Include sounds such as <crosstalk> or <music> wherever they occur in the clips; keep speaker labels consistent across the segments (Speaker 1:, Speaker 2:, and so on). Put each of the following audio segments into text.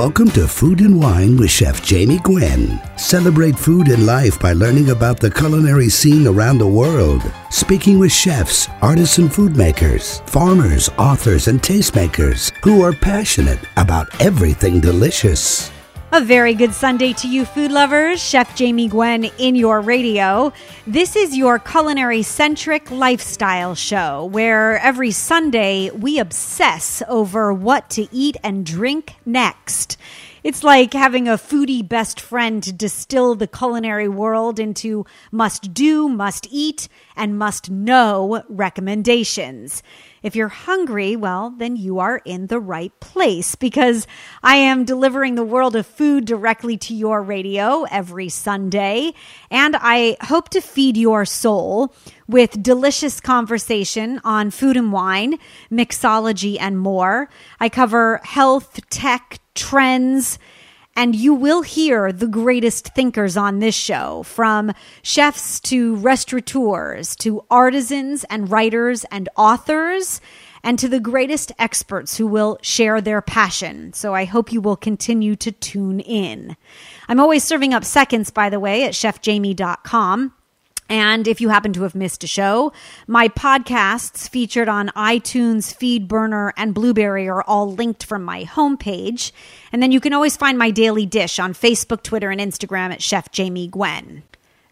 Speaker 1: Welcome to Food and Wine with Chef Jamie Gwen. Celebrate food and life by learning about the culinary scene around the world. Speaking with chefs, artisan food makers, farmers, authors, and tastemakers who are passionate about everything delicious.
Speaker 2: A very good Sunday to you, food lovers. Chef Jamie Gwen in your radio. This is your culinary centric lifestyle show where every Sunday we obsess over what to eat and drink next. It's like having a foodie best friend to distill the culinary world into must do, must eat, and must know recommendations. If you're hungry, well, then you are in the right place because I am delivering the world of food directly to your radio every Sunday. And I hope to feed your soul with delicious conversation on food and wine, mixology, and more. I cover health, tech, trends, and you will hear the greatest thinkers on this show, from chefs to restaurateurs to artisans and writers and authors, and to the greatest experts who will share their passion. So I hope you will continue to tune in. I'm always serving up seconds, by the way, at chefjamie.com. And if you happen to have missed a show, my podcasts featured on iTunes, Feedburner, and Blubrry are all linked from my homepage. And then you can always find my daily dish on Facebook, Twitter, and Instagram at Chef Jamie Gwen.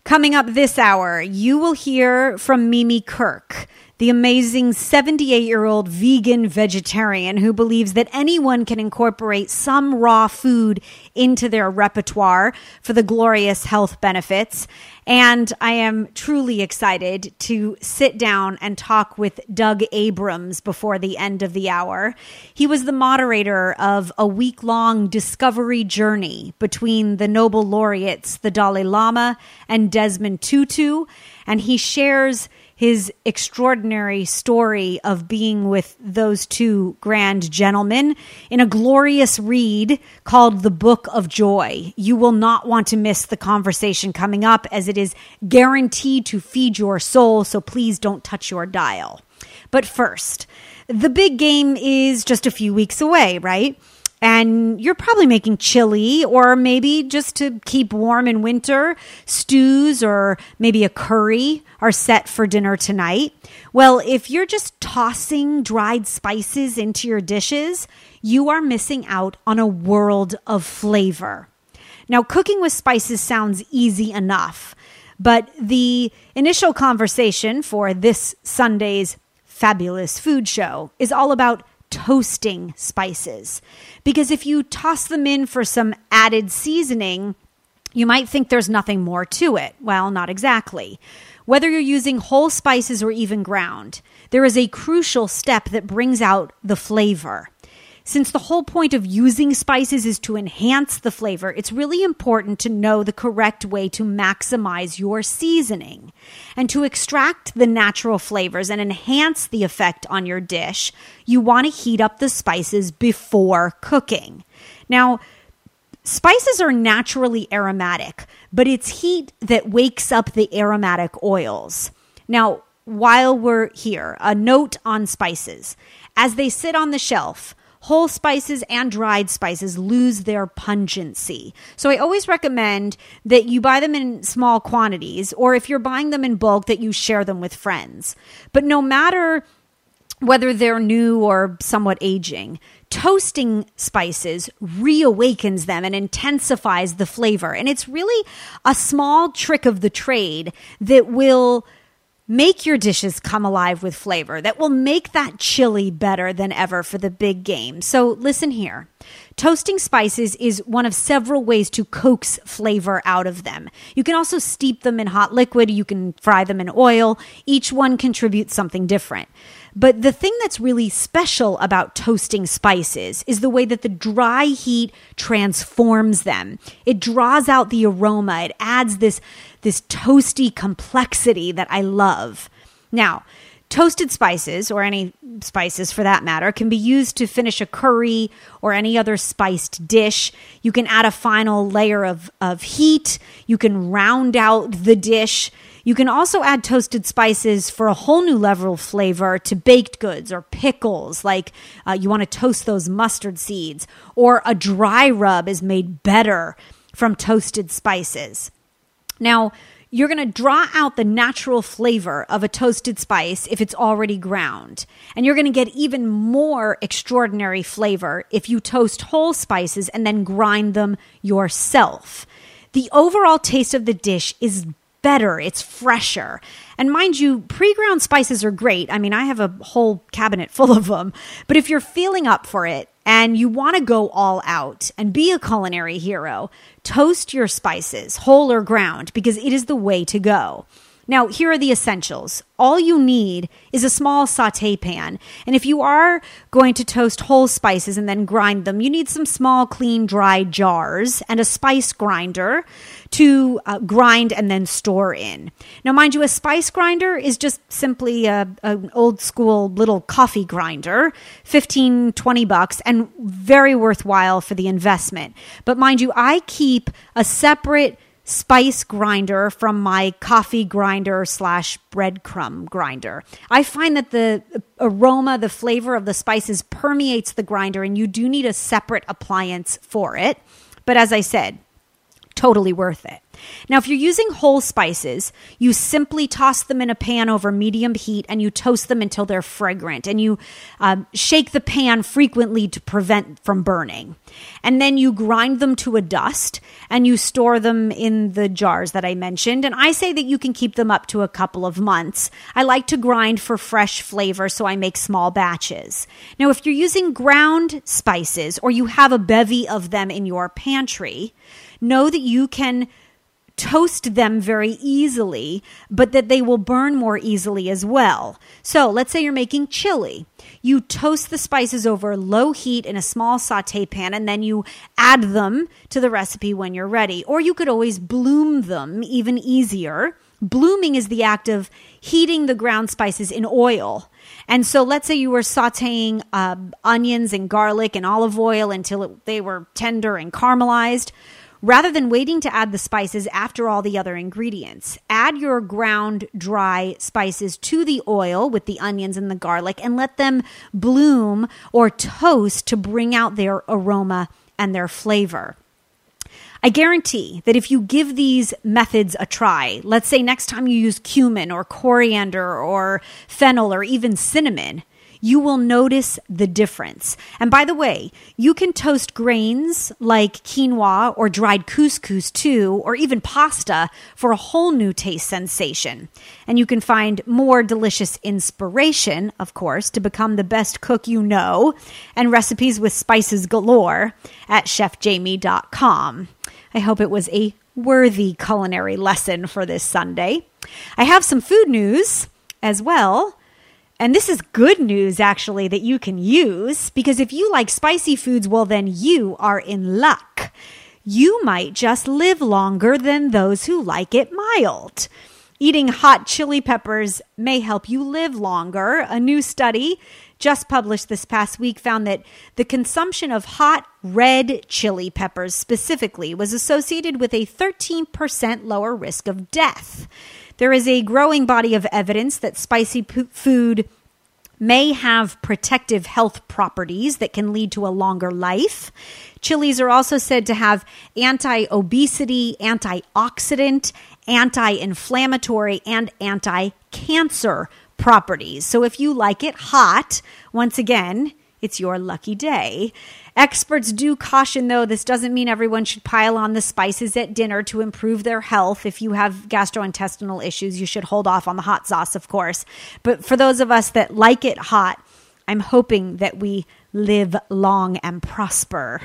Speaker 2: Coming up this hour, you will hear from Mimi Kirk the amazing 78 year old vegan vegetarian who believes that anyone can incorporate some raw food into their repertoire for the glorious health benefits. And I am truly excited to sit down and talk with Doug Abrams before the end of the hour. He was the moderator of a week long discovery journey between the Nobel laureates, the Dalai Lama and Desmond Tutu. And he shares his extraordinary story of being with those two grand gentlemen in a glorious read called The Book of Joy. You will not want to miss the conversation coming up as it is guaranteed to feed your soul, so please don't touch your dial. But first, the big game is just a few weeks away, right? And you're probably making chili or maybe just to keep warm in winter, stews or maybe a curry are set for dinner tonight. Well, if you're just tossing dried spices into your dishes, you are missing out on a world of flavor. Now, cooking with spices sounds easy enough, but the initial conversation for this Sunday's fabulous food show is all about toasting spices. Because if you toss them in for some added seasoning, you might think there's nothing more to it. Well, not exactly. Whether you're using whole spices or even ground, there is a crucial step that brings out the flavor. Since the whole point of using spices is to enhance the flavor, it's really important to know the correct way to maximize your seasoning. And to extract the natural flavors and enhance the effect on your dish, you want to heat up the spices before cooking. Now, Spices are naturally aromatic, but it's heat that wakes up the aromatic oils. Now, while we're here, a note on spices. As they sit on the shelf, whole spices and dried spices lose their pungency. So I always recommend that you buy them in small quantities, or if you're buying them in bulk, that you share them with friends. But no matter whether they're new or somewhat aging, toasting spices reawakens them and intensifies the flavor. And it's really a small trick of the trade that will make your dishes come alive with flavor that will make that chili better than ever for the big game. So listen here. Toasting spices is one of several ways to coax flavor out of them. You can also steep them in hot liquid, you can fry them in oil. Each one contributes something different. But the thing that's really special about toasting spices is the way that the dry heat transforms them. It draws out the aroma, it adds this, this toasty complexity that I love. Now, Toasted spices, or any spices for that matter, can be used to finish a curry or any other spiced dish. You can add a final layer of, of heat. You can round out the dish. You can also add toasted spices for a whole new level of flavor to baked goods or pickles, like uh, you want to toast those mustard seeds, or a dry rub is made better from toasted spices. Now, you're going to draw out the natural flavor of a toasted spice if it's already ground. And you're going to get even more extraordinary flavor if you toast whole spices and then grind them yourself. The overall taste of the dish is better, it's fresher. And mind you, pre ground spices are great. I mean, I have a whole cabinet <laughs> full of them. But if you're feeling up for it and you want to go all out and be a culinary hero, toast your spices, whole or ground, because it is the way to go. Now, here are the essentials. All you need is a small saute pan. And if you are going to toast whole spices and then grind them, you need some small, clean, dry jars and a spice grinder to uh, grind and then store in. Now, mind you, a spice grinder is just simply a, an old school little coffee grinder, 15, 20 bucks, and very worthwhile for the investment. But mind you, I keep a separate spice grinder from my coffee grinder slash breadcrumb grinder. I find that the aroma, the flavor of the spices permeates the grinder, and you do need a separate appliance for it. But as I said, totally worth it. Now, if you're using whole spices, you simply toss them in a pan over medium heat and you toast them until they're fragrant. And you uh, shake the pan frequently to prevent from burning. And then you grind them to a dust and you store them in the jars that I mentioned. And I say that you can keep them up to a couple of months. I like to grind for fresh flavor, so I make small batches. Now, if you're using ground spices or you have a bevy of them in your pantry, know that you can toast them very easily, but that they will burn more easily as well. So let's say you're making chili. You toast the spices over low heat in a small saute pan and then you add them to the recipe when you're ready. Or you could always bloom them even easier. Blooming is the act of heating the ground spices in oil. And so let's say you were sauteing uh, onions and garlic and olive oil until it, they were tender and caramelized rather than waiting to add the spices after all the other ingredients. Add your ground dry spices to the oil with the onions and the garlic and let them bloom or toast to bring out their aroma and their flavor. I guarantee that if you give these methods a try, let's say next time you use cumin or coriander or fennel or even cinnamon, you will notice the difference. And by the way, you can toast grains like quinoa or dried couscous too, or even pasta for a whole new taste sensation. And you can find more delicious inspiration, of course, to become the best cook you know and recipes with spices galore at chefjamie.com. I hope it was a worthy culinary lesson for this Sunday. I have some food news as well. And this is good news, actually, that you can use because if you like spicy foods, well, then you are in luck. You might just live longer than those who like it mild. Eating hot chili peppers may help you live longer. A new study just published this past week found that the consumption of hot red chili peppers specifically was associated with a 13% lower risk of death. There is a growing body of evidence that spicy food may have protective health properties that can lead to a longer life. Chilies are also said to have anti obesity, antioxidant, anti inflammatory, and anti cancer properties. So if you like it hot, once again, it's your lucky day. Experts do caution, though, this doesn't mean everyone should pile on the spices at dinner to improve their health. If you have gastrointestinal issues, you should hold off on the hot sauce, of course. But for those of us that like it hot, I'm hoping that we live long and prosper.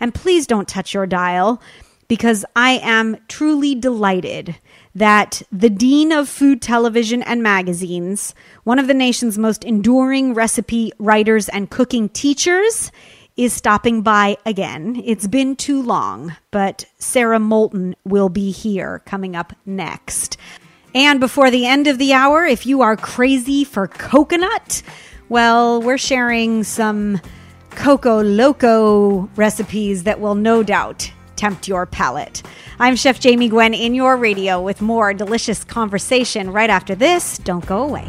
Speaker 2: And please don't touch your dial because I am truly delighted that the Dean of Food Television and Magazines, one of the nation's most enduring recipe writers and cooking teachers, is stopping by again. It's been too long, but Sara Moulton will be here coming up next. And before the end of the hour, if you are crazy for coconut, well, we're sharing some Coco Loco recipes that will no doubt tempt your palate. I'm Chef Jamie Gwen in your radio with more delicious conversation right after this. Don't go away.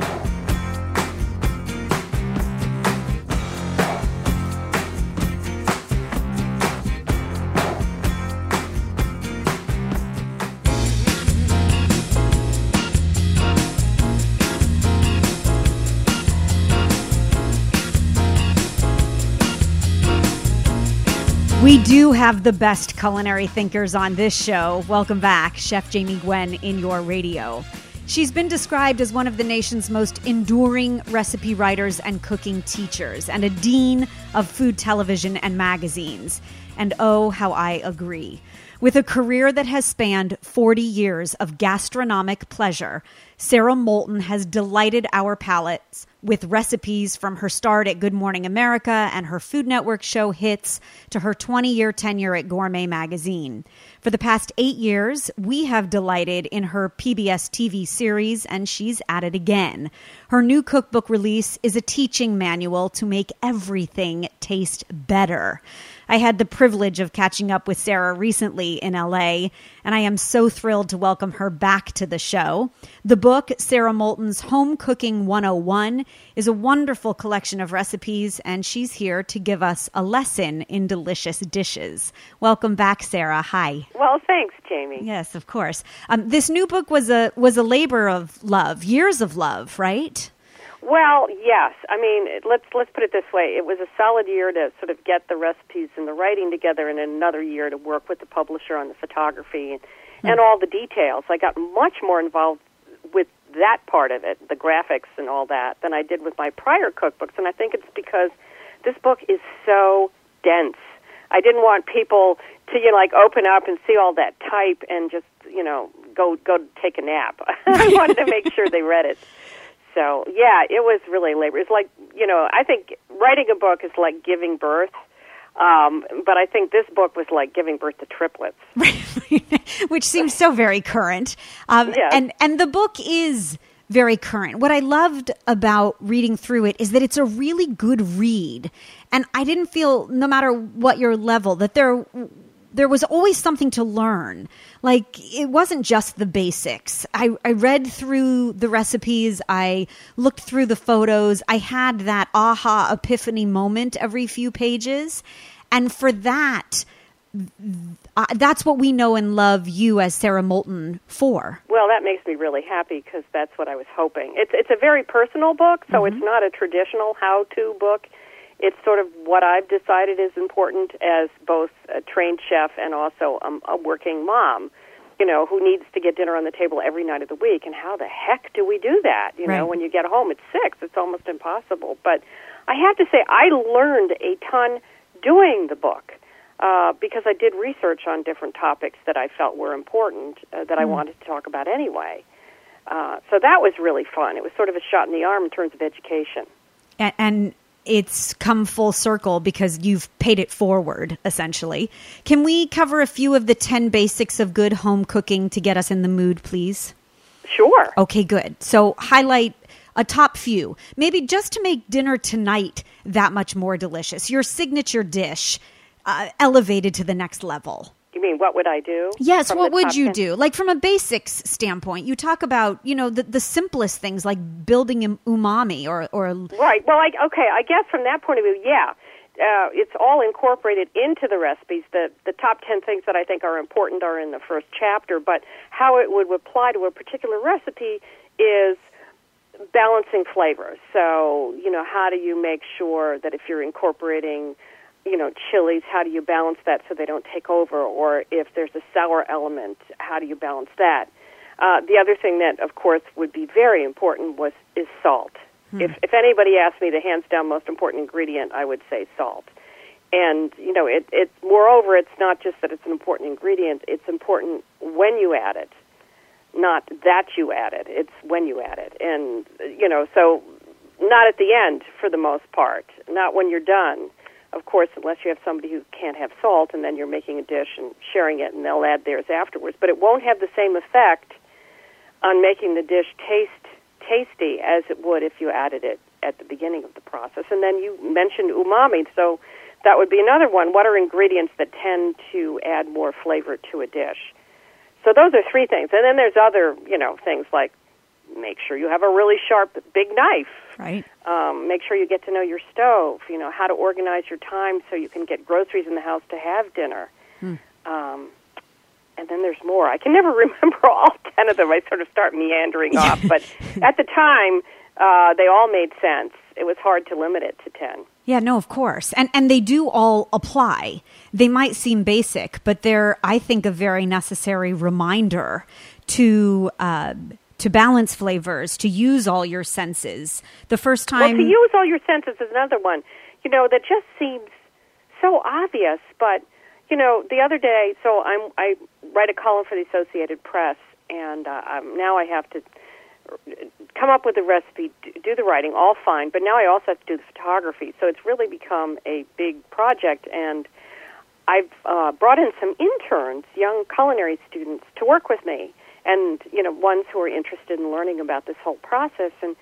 Speaker 2: Have the best culinary thinkers on this show. Welcome back, Chef Jamie Gwen in your radio. She's been described as one of the nation's most enduring recipe writers and cooking teachers, and a dean of food television and magazines. And oh, how I agree. With a career that has spanned 40 years of gastronomic pleasure, Sara Moulton has delighted our palates with recipes from her start at Good Morning America and her Food Network show hits to her 20 year tenure at Gourmet Magazine. For the past eight years, we have delighted in her PBS TV series, and she's at it again. Her new cookbook release is a teaching manual to make everything taste better. I had the privilege of catching up with Sara recently in LA, and I am so thrilled to welcome her back to the show. The book, Sara Moulton's Home Cooking 101, is a wonderful collection of recipes, and she's here to give us a lesson in delicious dishes. Welcome back, Sara. Hi.
Speaker 3: Well, thanks, Jamie.
Speaker 2: Yes, of course. Um, this new book was a was a labor of love, years of love, right?
Speaker 3: Well, yes. I mean, let's let's put it this way: it was a solid year to sort of get the recipes and the writing together, and another year to work with the publisher on the photography and, mm. and all the details. I got much more involved with that part of it, the graphics and all that, than I did with my prior cookbooks, and I think it's because this book is so dense. I didn't want people to you know like open up and see all that type and just you know go go take a nap. <laughs> I wanted to make sure they read it. So yeah, it was really labor. It's like you know, I think writing a book is like giving birth. Um, but I think this book was like giving birth to triplets, <laughs>
Speaker 2: which seems so very current. Um, yes. And and the book is very current. What I loved about reading through it is that it's a really good read, and I didn't feel, no matter what your level, that there there was always something to learn. Like it wasn't just the basics. I, I read through the recipes, I looked through the photos, I had that aha epiphany moment every few pages. And for that, uh, that's what we know and love you as Sara Moulton for.
Speaker 3: Well, that makes me really happy because that's what I was hoping. It's it's a very personal book, so mm-hmm. it's not a traditional how-to book it's sort of what I've decided is important as both a trained chef and also um, a working mom. You know, who needs to get dinner on the table every night of the week, and how the heck do we do that? You right. know, when you get home at six, it's almost impossible. But I have to say, I learned a ton doing the book uh, because I did research on different topics that I felt were important uh, that mm. I hmm. wanted to talk about anyway. Uh, so that was really fun. It was sort of a shot in the arm in terms of education.
Speaker 2: And, and it's come full circle because you've paid it forward, essentially. Can we cover a few of the 10 basics of good home cooking to get us in the mood, please?
Speaker 3: Sure.
Speaker 2: Okay, good. So, highlight a top few, maybe just to make dinner tonight that much more delicious. Your signature dish uh, elevated to the next level.
Speaker 3: You mean what would I do?
Speaker 2: Yes, what would you 10? do? Like from a basics standpoint, you talk about you know the the simplest things like building umami or or
Speaker 3: right. Well, I, okay, I guess from that point of view, yeah. Uh, it's all incorporated into the recipes. The the top ten things that I think are important are in the first chapter, but how it would apply to a particular recipe is balancing flavors. So you know, how do you make sure that if you're incorporating you know, chilies, how do you balance that so they don't take over? Or if there's a sour element, how do you balance that? Uh, the other thing that, of course, would be very important was is salt. Hmm. If if anybody asked me the hands down most important ingredient, I would say salt. And you know, it it moreover, it's not just that it's an important ingredient; it's important when you add it, not that you add it. It's when you add it, and you know, so not at the end for the most part, not when you're done of course, unless you have somebody who can't have salt, and then you're making a dish and sharing it, and they'll add theirs afterwards. But it won't have the same effect on making the dish taste tasty as it would if you added it at the beginning of the process. And then you mentioned umami, so that would be another one. What are ingredients that tend to add more flavor to a dish? So those are three things. And then there's other, you know, things like make sure you have a really sharp big knife.
Speaker 2: Right.
Speaker 3: Um, make sure you get to know your stove, you know, how to organize your time so you can get groceries in the house to have dinner.
Speaker 2: Hmm.
Speaker 3: Um, and then there's more. I can never <laughs> remember all ten of them. I sort of start meandering off. But <laughs> at the time, uh, they all made sense. It was hard to limit it to ten.
Speaker 2: Yeah, no, of course. And and they do all apply. They might seem basic, but they're I think a very necessary reminder to uh, to balance flavors, to use all your senses. The first time.
Speaker 3: Well, to use all your senses is another one. You know, that just seems so obvious, but you know, the other day, so I'm I write a column for the Associated Press, and uh, um, now I have to come up with a recipe, do the writing, all fine, but now I also have to do the photography. So it's really become a big project, and I've uh, brought in some interns, young culinary students, to work with me, and you know, ones who are interested in learning about this whole process. And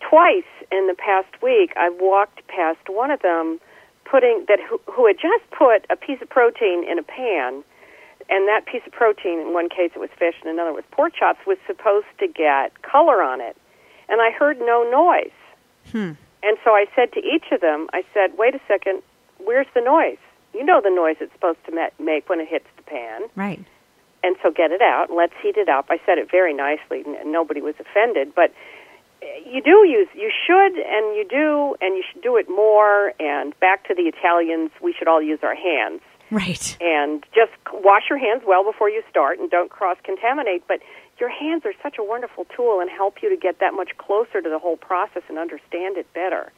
Speaker 3: twice in the past week, I've walked past one of them putting that who, who had just put a piece of protein in a pan, and that piece of protein, in one case it was fish, and another was pork chops, was supposed to get color on it, and I heard no noise.
Speaker 2: Hmm.
Speaker 3: And so I said to each of them, I said, "Wait a second, where's the noise? You know the noise it's supposed to make when it hits the pan."
Speaker 2: right.
Speaker 3: And so get it out and let's heat it up. I said it very nicely, and nobody was offended. But uh, you do use, you should, and you do, and you should do it more. And back to the Italians, we should all use our hands
Speaker 2: Right.
Speaker 3: and just wash your hands well before you start, and don't cross contaminate. But your hands are such a wonderful tool and help you to get that much closer to the whole process and understand it better.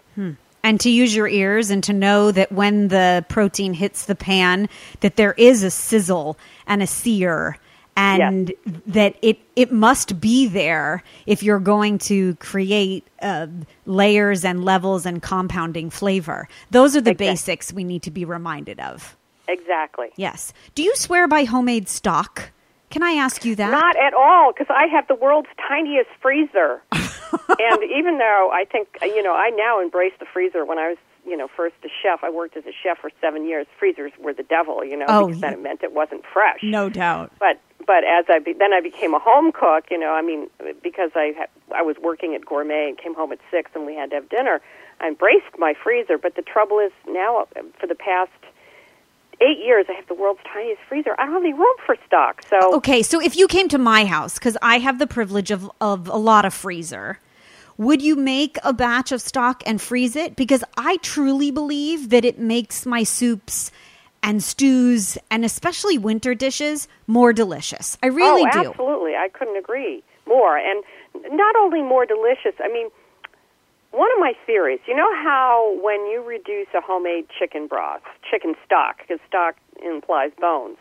Speaker 2: And to use your ears and to know that when the protein hits the pan that there is a sizzle and a sear and that it it must be there if you're going to create uh, layers and levels and compounding flavor those are the
Speaker 3: Exactly.
Speaker 2: basics we need to be reminded of
Speaker 3: Exactly.
Speaker 2: yes do you swear by homemade stock can i ask you that
Speaker 3: Not at all, because I have the world's tiniest freezer. <laughs> and even though I think, you know, I now embrace the freezer. When I was, you know, first a chef, I worked as a chef for seven years. Freezers were the devil, you know,
Speaker 2: Oh,
Speaker 3: because
Speaker 2: yeah.
Speaker 3: then it meant it wasn't fresh.
Speaker 2: no doubt
Speaker 3: But but as I be, then I became a home cook, you know, I mean, because I had, I was working at Gourmet and came home at six, and we had to have dinner. I embraced my freezer, but the trouble is now, for the past eight years, I have the world's tiniest freezer. I don't have any room for stock, so
Speaker 2: Okay, so if you came to my house, because I have the privilege of, of a lot of freezer, would you make a batch of stock and freeze it? Because I truly believe that it makes my soups and stews and especially winter dishes more delicious. I oh, really
Speaker 3: oh,
Speaker 2: do.
Speaker 3: absolutely. I couldn't agree more. And not only more delicious, I mean, one of my theories, you know how when you reduce a homemade chicken broth, chicken stock, because stock implies bones,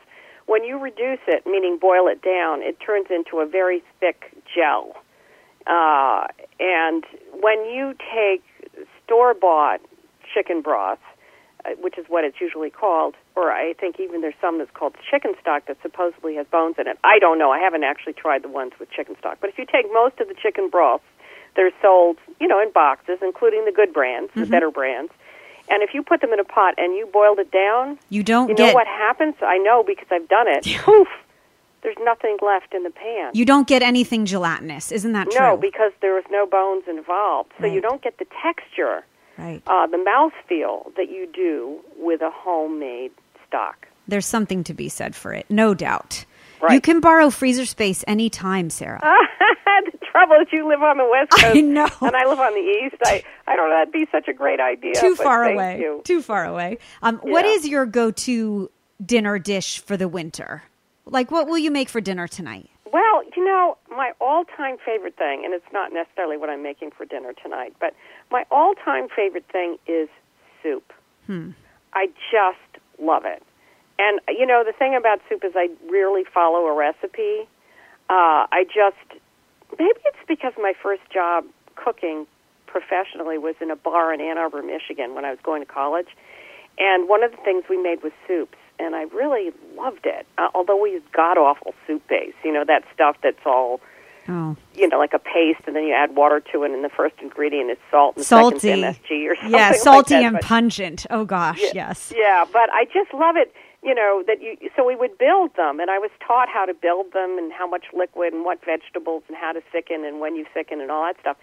Speaker 3: when you reduce it, meaning boil it down, it turns into a very thick gel. Uh, and when you take store bought chicken broth, uh, which is what it's usually called, or I think even there's some that's called chicken stock that supposedly has bones in it. I don't know. I haven't actually tried the ones with chicken stock. But if you take most of the chicken broths, they're sold, you know, in boxes, including the good brands, the better brands. And if you put them in a pot and you boiled it down,
Speaker 2: You don't
Speaker 3: you know
Speaker 2: get
Speaker 3: what happens? I know because I've done it. Poof! There's nothing left in the pan.
Speaker 2: you don't get anything gelatinous, isn't that true?
Speaker 3: no, because there was no bones involved. So you don't get the texture,
Speaker 2: right.
Speaker 3: uh, the mouthfeel that you do with a homemade stock.
Speaker 2: There's something to be said for it, no doubt.
Speaker 3: Right.
Speaker 2: You can borrow freezer space anytime, Sara. <laughs>
Speaker 3: the trouble is you live on the west
Speaker 2: I
Speaker 3: coast
Speaker 2: know.
Speaker 3: and I live on the east. I I don't know that'd be such a great idea.
Speaker 2: too far away.
Speaker 3: you.
Speaker 2: Too far away. Um,
Speaker 3: Yeah.
Speaker 2: is your go-to dinner dish for the winter? Like, what will you make for dinner tonight?
Speaker 3: Well, you know, my all-time favorite thing, and it's not necessarily what I'm making for dinner tonight, but my all-time favorite thing is soup.
Speaker 2: Hmm.
Speaker 3: I just love it. And you know, the thing about soup is I rarely follow a recipe. Uh, I just maybe it's because my first job cooking professionally was in a bar in Ann Arbor, Michigan when I was going to college. And one of the things we made was soups, and I really loved it. Uh, although we used god awful soup base, you know, that stuff that's all
Speaker 2: Oh.
Speaker 3: you know, like a paste, and then you add water to it, and the first ingredient is salt, and the
Speaker 2: Salty.
Speaker 3: second's MSG or <laughs> something
Speaker 2: Yeah,
Speaker 3: like
Speaker 2: salty
Speaker 3: that,
Speaker 2: and
Speaker 3: but-
Speaker 2: pungent. Oh gosh, yes.
Speaker 3: yeah, but I just love it. You know that you. So we would build them, and I was taught how to build them, and how much liquid, and what vegetables, and how to thicken, and when you thicken, and all that stuff.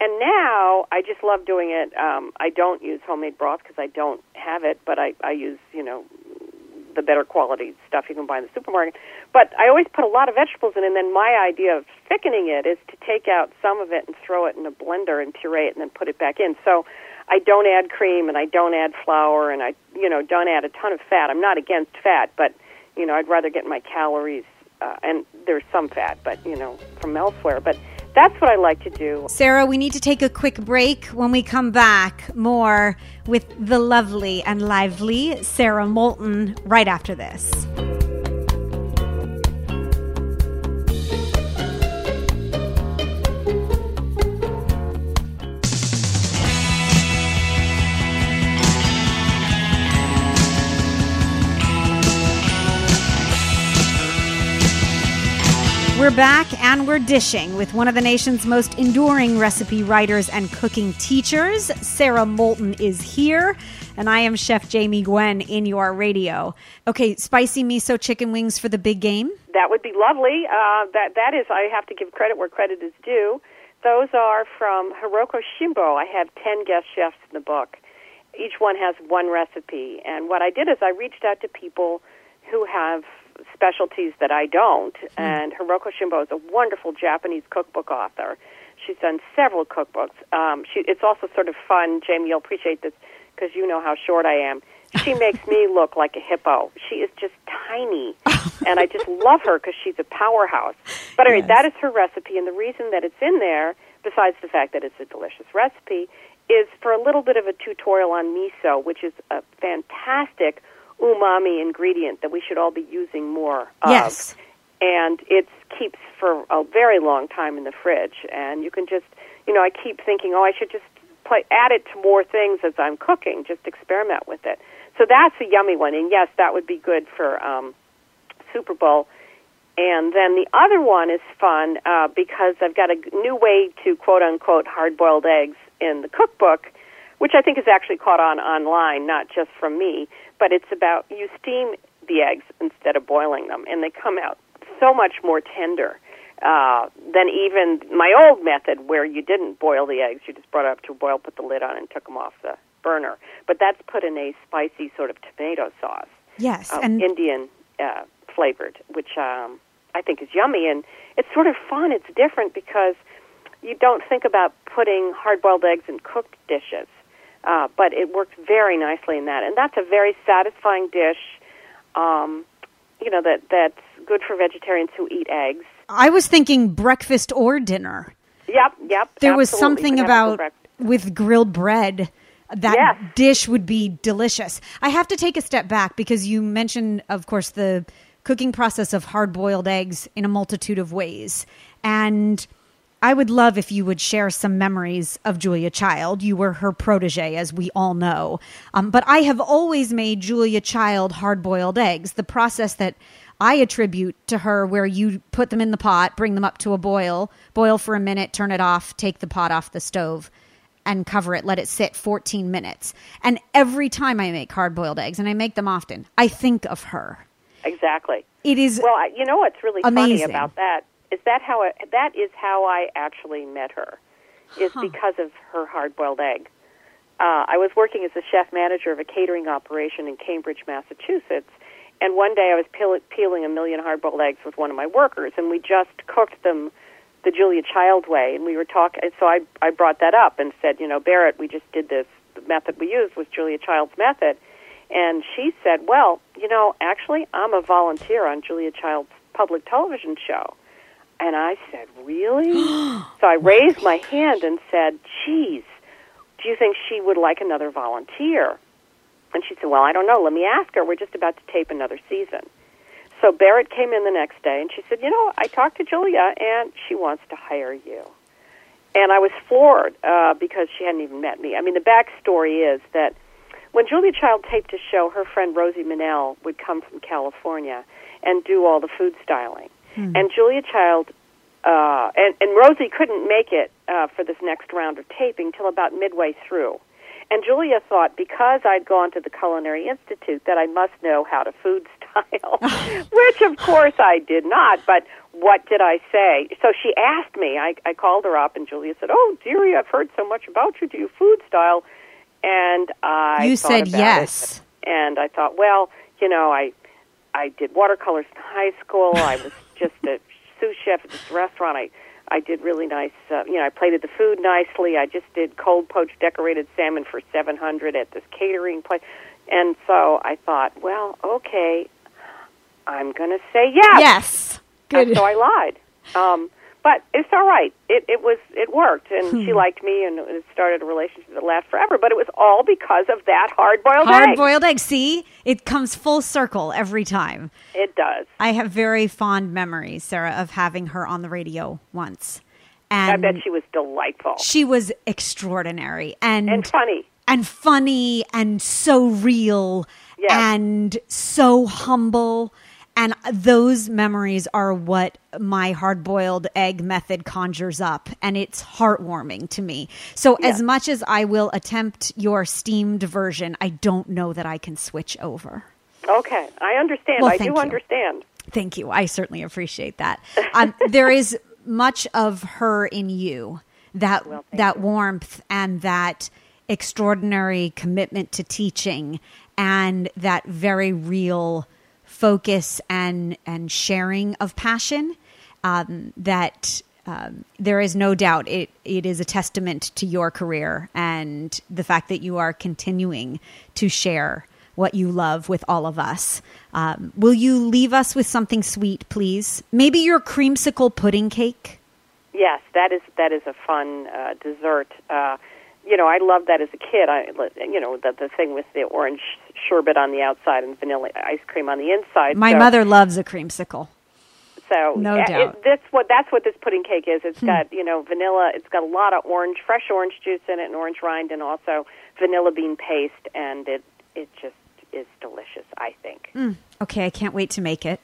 Speaker 3: And now I just love doing it. Um, I don't use homemade broth because I don't have it, but I I use you know the better quality stuff you can buy in the supermarket. But I always put a lot of vegetables in, and then my idea of thickening it is to take out some of it and throw it in a blender and puree it, and then put it back in. So I don't add cream, and I don't add flour, and I you know don't add a ton of fat. I'm not against fat, but you know I'd rather get my calories, uh, and there's some fat, but you know from elsewhere. But that's what I like to do.
Speaker 2: Sara, we need to take a quick break. When we come back, more with the lovely and lively Sara Moulton right after this. We're back and we're dishing with one of the nation's most enduring recipe writers and cooking teachers. Sara Moulton is here, and I am Chef Jamie Gwen in your radio. Okay, spicy miso chicken wings for the big game.
Speaker 3: That would be lovely. Uh, that that is, I have to give credit where credit is due. Those are from Hiroko Shimbo. I have ten guest chefs in the book. Each one has one recipe, and what I did is I reached out to people who have specialties that I don't. And Hiroko Shimbo is a wonderful Japanese cookbook author. She's done several cookbooks. Um, she, it's also sort of fun, Jamie. You'll appreciate this because you know how short I am. She <laughs> makes me look like a hippo. She is just tiny, <laughs> and I just love her because she's a powerhouse. But anyway,
Speaker 2: Yes.
Speaker 3: that is her recipe, and the reason that it's in there, besides the fact that it's a delicious recipe, is for a little bit of a tutorial on miso, which is a fantastic umami ingredient that we should all be using more of
Speaker 2: Yes.
Speaker 3: and it keeps for a very long time in the fridge. And you can just, you know, I keep thinking, oh, I should just play, add it to more things as I'm cooking. Just experiment with it. So that's a yummy one, and yes, that would be good for um, Super Bowl. And then the other one is fun uh, because I've got a new way to quote unquote hard boiled eggs in the cookbook, which I think is actually caught on online, not just from me. But it's about you steam the eggs instead of boiling them, and they come out so much more tender uh, than even my old method where you didn't boil the eggs. You just brought it up to a boil, put the lid on, and took them off the burner. But that's put in a spicy sort of tomato sauce
Speaker 2: Yes,
Speaker 3: um,
Speaker 2: and
Speaker 3: Indian uh, flavored, which um, I think is yummy. And it's sort of fun. It's different because you don't think about putting hard boiled eggs in cooked dishes, uh, but it works very nicely in that. And that's a very satisfying dish. Um, you know that that's good for vegetarians who eat eggs.
Speaker 2: I was thinking breakfast or dinner.
Speaker 3: Yep, yep.
Speaker 2: There was something
Speaker 3: You can have it for
Speaker 2: about with grilled bread that
Speaker 3: Yes.
Speaker 2: dish would be delicious. I have to take a step back because you mentioned, of course, the cooking process of hard boiled eggs in a multitude of ways. And I would love if you would share some memories of Julia Child. You were her protege, as we all know. Um, but I have always made Julia Child hard boiled eggs. The process that I attribute to her, where you put them in the pot, bring them up to a boil, boil for a minute, turn it off, take the pot off the stove, and cover it, let it sit 14 minutes. And every time I make hard boiled eggs, and I make them often, I think of her.
Speaker 3: exactly.
Speaker 2: It is
Speaker 3: Well, you know what's really funny
Speaker 2: Amazing.
Speaker 3: about that is that how I, that is how I actually met her, is because of her hard-boiled egg. Uh, I was working as a chef manager of a catering operation in Cambridge, Massachusetts, and one day I was peel, peeling a million hard-boiled eggs with one of my workers, and we just cooked them the Julia Child way, and we were talking. So I I brought that up and said, you know, Barrett, we just did this. The method we used was Julia Child's method, and she said, well, you know, actually, I'm a volunteer on Julia Child's public television show. And I said, Really? <gasps> so I raised my hand and said, Geez, do you think she would like another volunteer? And she said, Well, I don't know. Let me ask her. We're just about to tape another season. So Barrett came in the next day and she said, You know, I talked to Julia and she wants to hire you. And I was floored uh, because she hadn't even met me. I mean, the backstory is that when Julia Child taped a show, her friend Rosie Manell would come from California and do all the food styling. And Julia Child uh, and, and Rosie couldn't make it uh, for this next round of taping till about midway through. And Julia thought because I'd gone to the Culinary Institute that I must know how to food <laughs> style, <laughs> which of course I did not. But what did I say? So she asked me. I, I called her up, and Julia said, "Oh, dearie, I've heard so much about you. Do you food style?" And I
Speaker 2: you said yes.
Speaker 3: it, and I thought, well, you know, I I did watercolors in high school. I was just a sous chef at this restaurant. I I did really nice. Uh, you know, I plated the food nicely. I just did cold poached decorated salmon for seven hundred at this catering place, and so I thought, well, okay, I'm going to say yes.
Speaker 2: Yes.
Speaker 3: And so I lied. Um, but it's all right. It it was it worked, and
Speaker 2: Hmm.
Speaker 3: she liked me, and it started a relationship that lasted forever. But it was all because of that hard boiled egg.
Speaker 2: Hard boiled egg. See, it comes full circle every time.
Speaker 3: It does.
Speaker 2: I have very fond memories, Sara, of having her on the radio once. And I
Speaker 3: bet she was delightful
Speaker 2: she was extraordinary and
Speaker 3: and funny.
Speaker 2: and funny and so real
Speaker 3: Yes.
Speaker 2: and so humble. And those memories are what my hard boiled egg method conjures up. And it's heartwarming to me. So, as much as I will attempt your steamed version, I don't know that I can switch over.
Speaker 3: Okay, I understand.
Speaker 2: Well,
Speaker 3: I do
Speaker 2: you.
Speaker 3: understand.
Speaker 2: Thank you. I certainly appreciate that. <laughs> Um, there is much of her in you that
Speaker 3: Well,
Speaker 2: that
Speaker 3: you.
Speaker 2: warmth and that extraordinary commitment to teaching and that very real focus and and sharing of passion um, that um, there is no doubt it, it is a testament to your career and the fact that you are continuing to share what you love with all of us. Um, will you leave us with something sweet, please? Maybe your creamsicle pudding cake?
Speaker 3: Yes, that is that is a fun uh, dessert. Uh, you know, I loved that as a kid. I, you know, the the thing with the orange sherbet on the outside and vanilla ice cream on the inside.
Speaker 2: My
Speaker 3: So-
Speaker 2: mother loves a creamsicle.
Speaker 3: So
Speaker 2: No doubt. Hmm.
Speaker 3: It, that's what that's what this pudding cake is. It's got you know vanilla. It's got a lot of orange, fresh orange juice in it, and orange rind, and also vanilla bean paste, and it it just is delicious. I think.
Speaker 2: Okay, I can't wait to make it.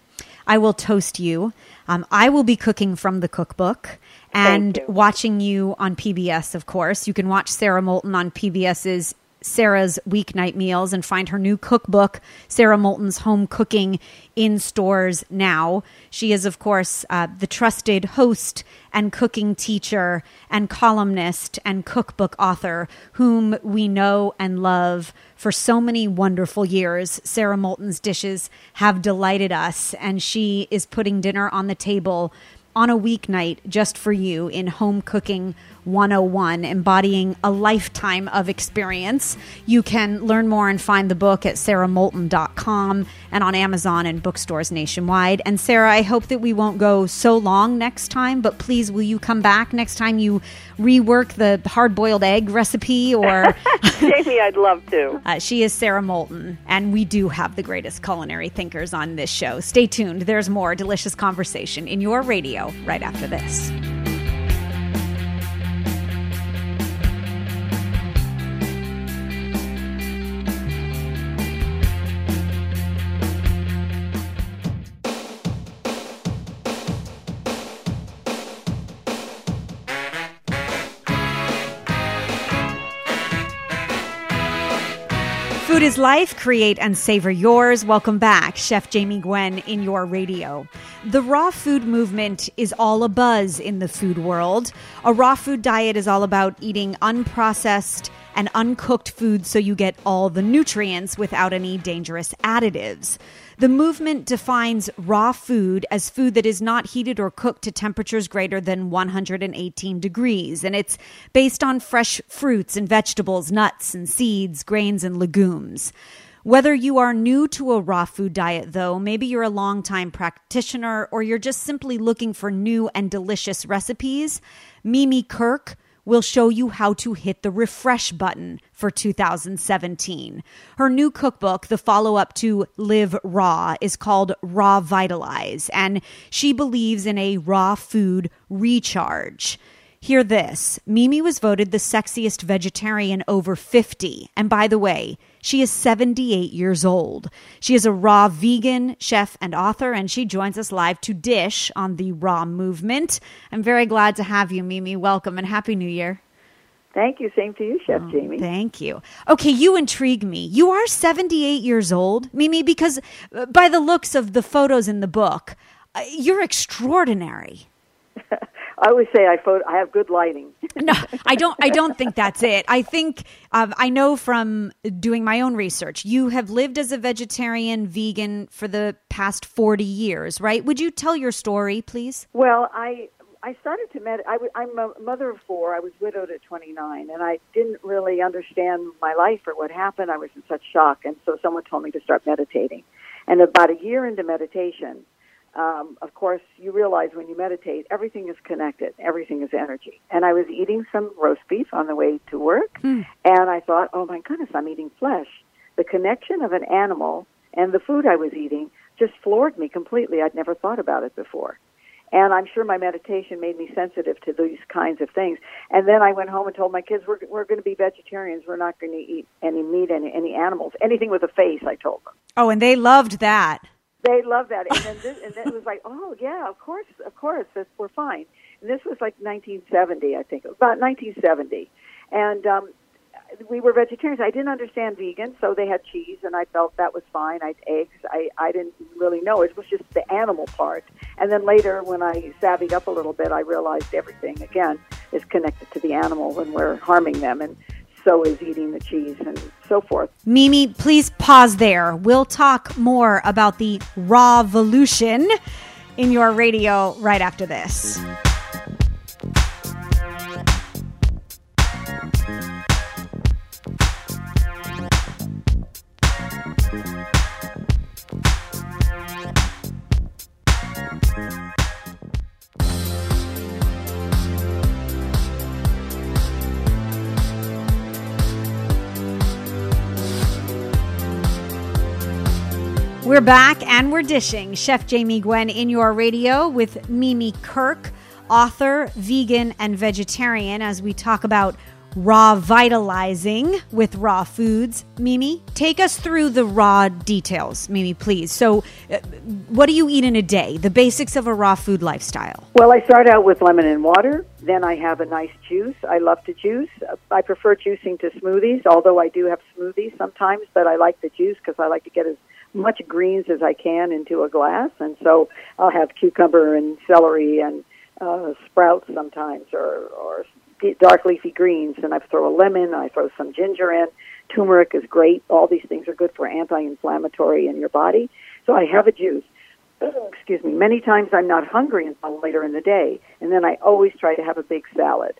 Speaker 2: I will toast you. Um, I will be cooking from the cookbook and
Speaker 3: you.
Speaker 2: watching you on PBS, of course. You can watch Sara Moulton on PBS's Sara's Weeknight Meals and find her new cookbook, Sara Moulton's Home Cooking, in stores now. She is, of course, uh, the trusted host and cooking teacher and columnist and cookbook author whom we know and love for so many wonderful years. Sara Moulton's dishes have delighted us, and she is putting dinner on the table on a weeknight just for you in Home Cooking 101, embodying a lifetime of experience. You can learn more and find the book at saramoulton.com and on Amazon and bookstores nationwide. And Sara, I hope that we won't go so long next time, but please will you come back next time you rework the hard boiled egg recipe or. <laughs> <laughs>
Speaker 3: Jamie, I'd love to.
Speaker 2: Uh, she is Sara Moulton, and we do have the greatest culinary thinkers on this show. Stay tuned. There's more delicious conversation in your radio right after this. Food is life. Create and savor yours. Welcome back, Chef Jamie Gwen in your radio. The raw food movement is all a buzz in the food world. A raw food diet is all about eating unprocessed and uncooked food so you get all the nutrients without any dangerous additives. The movement defines raw food as food that is not heated or cooked to temperatures greater than 118 degrees, and it's based on fresh fruits and vegetables, nuts and seeds, grains and legumes. Whether you are new to a raw food diet, though, maybe you're a longtime practitioner or you're just simply looking for new and delicious recipes, Mimi Kirk will show you how to hit the refresh button for 2017. Her new cookbook, the follow up to Live Raw, is called Raw Vitalize, and she believes in a raw food recharge. Hear this Mimi was voted the sexiest vegetarian over 50. And by the way, she is 78 years old. She is a raw vegan chef and author, and she joins us live to dish on the raw movement. I'm very glad to have you, Mimi. Welcome and Happy New Year.
Speaker 4: Thank you. Same to you, Chef oh, Jamie.
Speaker 2: Thank you. Okay, you intrigue me. You are 78 years old, Mimi, because uh, by the looks of the photos in the book, uh, you're extraordinary.
Speaker 4: I always say I photo, I have good lighting. <laughs>
Speaker 2: no, I don't. I don't think that's it. I think um, I know from doing my own research. You have lived as a vegetarian, vegan for the past forty years, right? Would you tell your story, please?
Speaker 4: Well, I I started to med. i w- I'm a mother of four. I was widowed at 29, and I didn't really understand my life or what happened. I was in such shock, and so someone told me to start meditating. And about a year into meditation, um, of course, you realize when you meditate, everything is connected. Everything is energy. And I was eating some roast beef on the way to work, mm. and I thought, oh my goodness, I'm eating flesh. The connection of an animal and the food I was eating just floored me completely. I'd never thought about it before. And I'm sure my meditation made me sensitive to these kinds of things. And then I went home and told my kids, we're, we're going to be vegetarians. We're not going to eat any meat, any, any animals, anything with a face, I told them.
Speaker 2: Oh, and they loved that.
Speaker 4: They love that. And then, this, and then it was like, oh, yeah, of course, of course, we're fine. And this was like 1970, I think, about 1970. And um, we were vegetarians. I didn't understand vegan, so they had cheese, and I felt that was fine. I had eggs. I I didn't really know it was just the animal part. And then later, when I savvied up a little bit, I realized everything again is connected to the animal when we're harming them, and so is eating the cheese and so forth.
Speaker 2: Mimi, please pause there. We'll talk more about the raw evolution in your radio right after this. We're back and we're dishing. Chef Jamie Gwen in your radio with Mimi Kirk, author, vegan, and vegetarian, as we talk about raw vitalizing with raw foods. Mimi, take us through the raw details, Mimi, please. So, uh, what do you eat in a day? The basics of a raw food lifestyle.
Speaker 4: Well, I start out with lemon and water. Then I have a nice juice. I love to juice. I prefer juicing to smoothies, although I do have smoothies sometimes, but I like the juice because I like to get as much greens as I can into a glass. And so I'll have cucumber and celery and uh, sprouts sometimes or, or dark leafy greens, and I throw a lemon, I throw some ginger in. Turmeric is great. All these things are good for anti-inflammatory in your body. So I have a juice. <clears throat> Excuse me. Many times I'm not hungry until later in the day, and then I always try to have a big salad.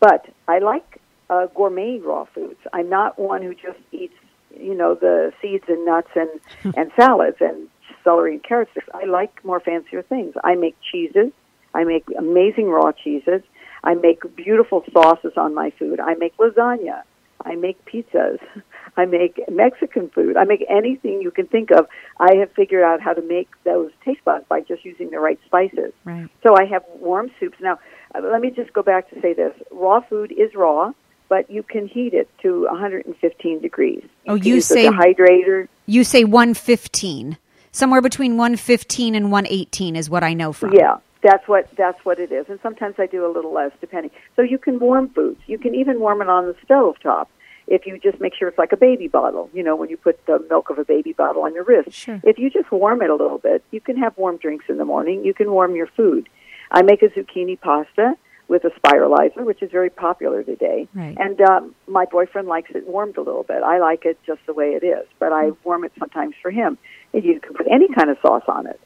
Speaker 4: But I like uh, gourmet raw foods. I'm not one who just eats, you know, the seeds and nuts and <laughs> and salads and celery and carrot sticks. I like more fancier things. I make cheeses. I make amazing raw cheeses. I make beautiful sauces on my food. I make lasagna. I make pizzas. <laughs> I make Mexican food. I make anything you can think of. I have figured out how to make those taste buds by just using the right spices.
Speaker 2: Right.
Speaker 4: So I have warm soups. Now, uh, let me just go back to say this. Raw food is raw, but you can heat it to 115 degrees.
Speaker 2: You oh, you say
Speaker 4: dehydrator.
Speaker 2: You say 115. Somewhere between 115 and 118 is what I know from.
Speaker 4: Yeah. That's what that's what it is, and sometimes I do a little less, depending. So you can warm foods. You can even warm it on the stove top if you just make sure it's like a baby bottle. You know, when you put the milk of a baby bottle on your wrist.
Speaker 2: Sure.
Speaker 4: If you just warm it a little bit, you can have warm drinks in the morning. You can warm your food. I make a zucchini pasta with a spiralizer, which is very popular today.
Speaker 2: Right.
Speaker 4: And um, my boyfriend likes it warmed a little bit. I like it just the way it is, but I mm-hmm. warm it sometimes for him. And you can put any kind of sauce on it.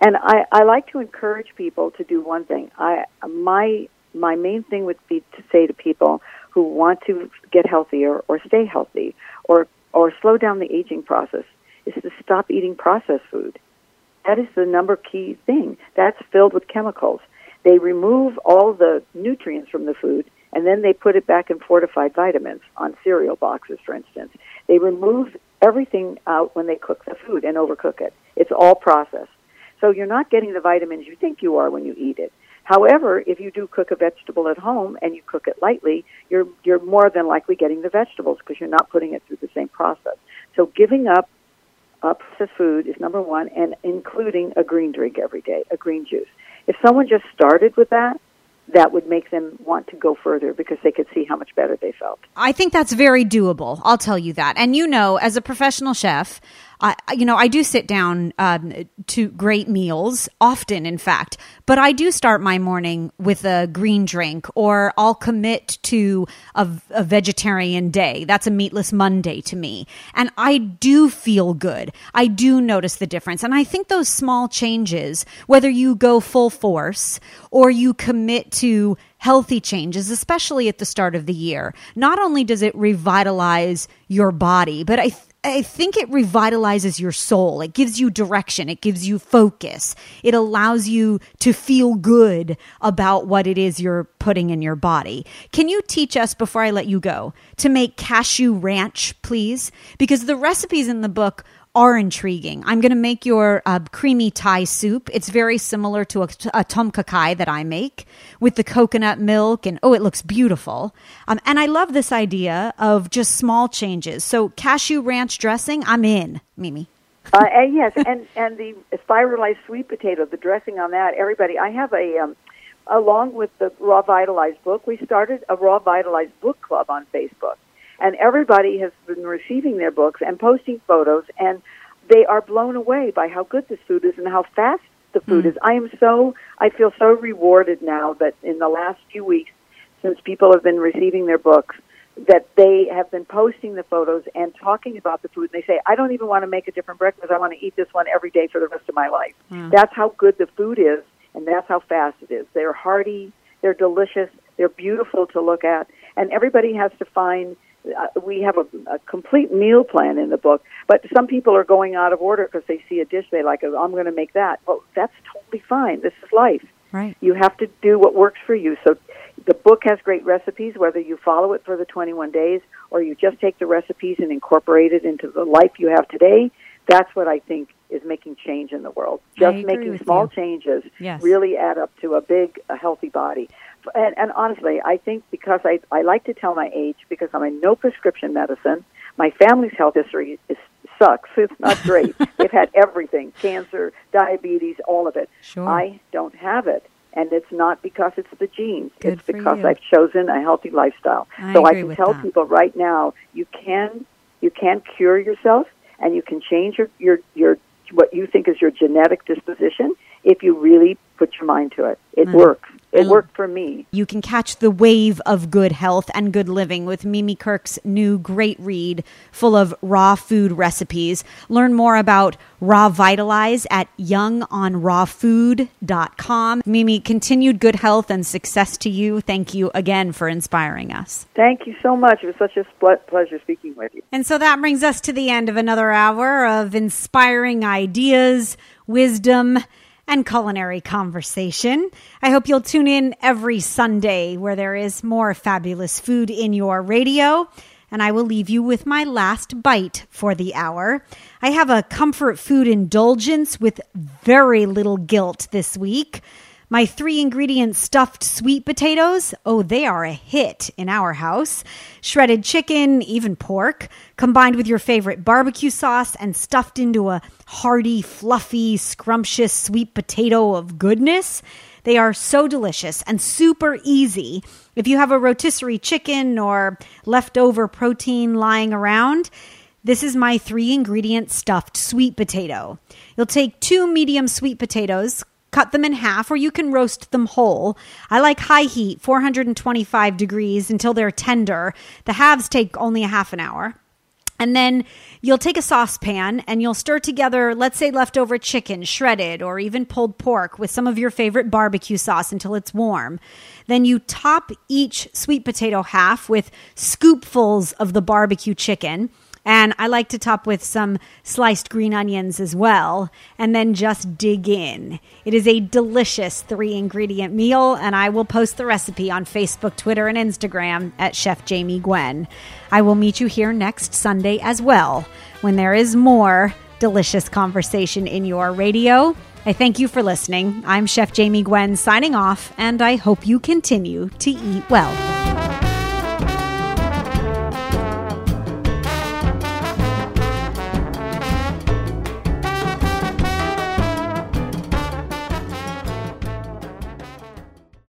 Speaker 4: And I, I like to encourage people to do one thing. I my my main thing would be to say to people who want to get healthier or stay healthy or or slow down the aging process is to stop eating processed food. That is the number key thing. That's filled with chemicals. They remove all the nutrients from the food and then they put it back in fortified vitamins on cereal boxes, for instance. They remove everything out when they cook the food and overcook it. It's all processed. So you're not getting the vitamins you think you are when you eat it. However, if you do cook a vegetable at home and you cook it lightly, you're you're more than likely getting the vegetables because you're not putting it through the same process. So giving up uh, processed food is number one, and including a green drink every day, a green juice. If someone just started with that, that would make them want to go further because they could see how much better they felt.
Speaker 2: I think that's very doable. I'll tell you that. And you know, as a professional chef, I, you know, I do sit down um, to great meals often, in fact, but I do start my morning with a green drink or I'll commit to a, a vegetarian day. That's a meatless Monday to me. And I do feel good. I do notice the difference. And I think those small changes, whether you go full force or you commit to healthy changes, especially at the start of the year, not only does it revitalize your body, but I, I think it revitalizes your soul. It gives you direction. It gives you focus. It allows you to feel good about what it is you're putting in your body. Can you teach us before I let you go to make cashew ranch, please? Because the recipes in the book are intriguing. I'm going to make your uh, creamy Thai soup. It's very similar to a, a tom kha kai that I make with the coconut milk, and oh, it looks beautiful. Um, and I love this idea of just small changes. So cashew ranch dressing, I'm in, Mimi.
Speaker 4: uh, and yes, and and the spiralized sweet potato, the dressing on that. Everybody, I have a. Um, along with the Raw Vitalized book, we started a Raw Vitalized book club on Facebook and everybody has been receiving their books and posting photos and they are blown away by how good this food is and how fast the food mm. is. I am so I feel so rewarded now that in the last few weeks since people have been receiving their books that they have been posting the photos and talking about the food and they say I don't even want to make a different breakfast I want to eat this one every day for the rest of my life. Mm. That's how good the food is and that's how fast it is. They're hearty, they're delicious, they're beautiful to look at and everybody has to find uh, we have a, a complete meal plan in the book, but some people are going out of order because they see a dish they like. Oh, I'm going to make that. Well, that's totally fine. This is life.
Speaker 2: Right.
Speaker 4: You have to do what works for you. So the book has great recipes, whether you follow it for the 21 days or you just take the recipes and incorporate it into the life you have today. That's what I think is making change in the world. Just making small
Speaker 2: you.
Speaker 4: changes
Speaker 2: yes.
Speaker 4: really add up to a big, a healthy body and, and honestly, I think because I, I like to tell my age because I'm in no prescription medicine. My family's health history is sucks. <laughs> It's not great. <laughs> They've had everything cancer, diabetes, all of it.
Speaker 2: Sure.
Speaker 4: I don't have it. And it's not because it's the genes.
Speaker 2: Good
Speaker 4: it's because
Speaker 2: you.
Speaker 4: I've chosen a healthy lifestyle.
Speaker 2: I
Speaker 4: so I can tell
Speaker 2: that.
Speaker 4: people right now you can you can cure yourself and you can change your, your your what you think is your genetic disposition if you really put your mind to it. It
Speaker 2: Mm.
Speaker 4: works. It worked for me.
Speaker 2: You can catch the wave of good health and good living with Mimi Kirk's new great read full of raw food recipes. Learn more about Raw Vitalize at youngonrawfood.com. Mimi, continued good health and success to you. Thank you again for inspiring us.
Speaker 4: Thank you so much. It was such a spl- pleasure speaking with you.
Speaker 2: And so that brings us to the end of another hour of inspiring ideas, wisdom, and culinary conversation. I hope you'll tune in every Sunday where there is more fabulous food in your radio. And I will leave you with my last bite for the hour. I have a comfort food indulgence with very little guilt this week. My three ingredient stuffed sweet potatoes, oh, they are a hit in our house. Shredded chicken, even pork, combined with your favorite barbecue sauce and stuffed into a hearty, fluffy, scrumptious sweet potato of goodness. They are so delicious and super easy. If you have a rotisserie chicken or leftover protein lying around, this is my three ingredient stuffed sweet potato. You'll take two medium sweet potatoes, cut them in half, or you can roast them whole. I like high heat, 425 degrees until they're tender. The halves take only a half an hour. And then you'll take a saucepan and you'll stir together, let's say, leftover chicken, shredded, or even pulled pork with some of your favorite barbecue sauce until it's warm. Then you top each sweet potato half with scoopfuls of the barbecue chicken. And I like to top with some sliced green onions as well, and then just dig in. It is a delicious three ingredient meal, and I will post the recipe on Facebook, Twitter, and Instagram at Chef Jamie Gwen. I will meet you here next Sunday as well when there is more delicious conversation in your radio. I thank you for listening. I'm Chef Jamie Gwen signing off, and I hope you continue to eat well.